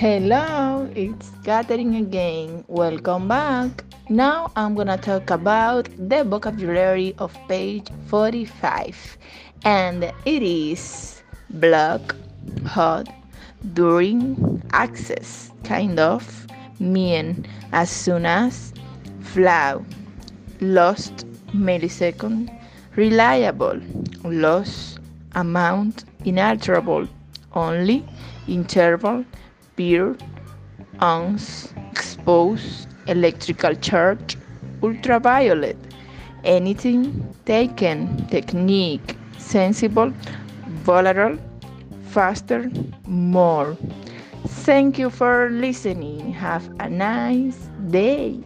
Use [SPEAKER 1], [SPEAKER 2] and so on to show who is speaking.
[SPEAKER 1] Hello, it's Catherine again. Welcome back. Now I'm gonna talk about the vocabulary of page 45, and it is block, hot, during, access, kind of, mean, as soon as, flow, lost, millisecond, reliable, loss, amount, inalterable, only, interval, peer, ounce, expose, electrical charge, ultraviolet, anything, taken, technique, sensible, volatile, faster, more. Thank you for listening. Have a nice day.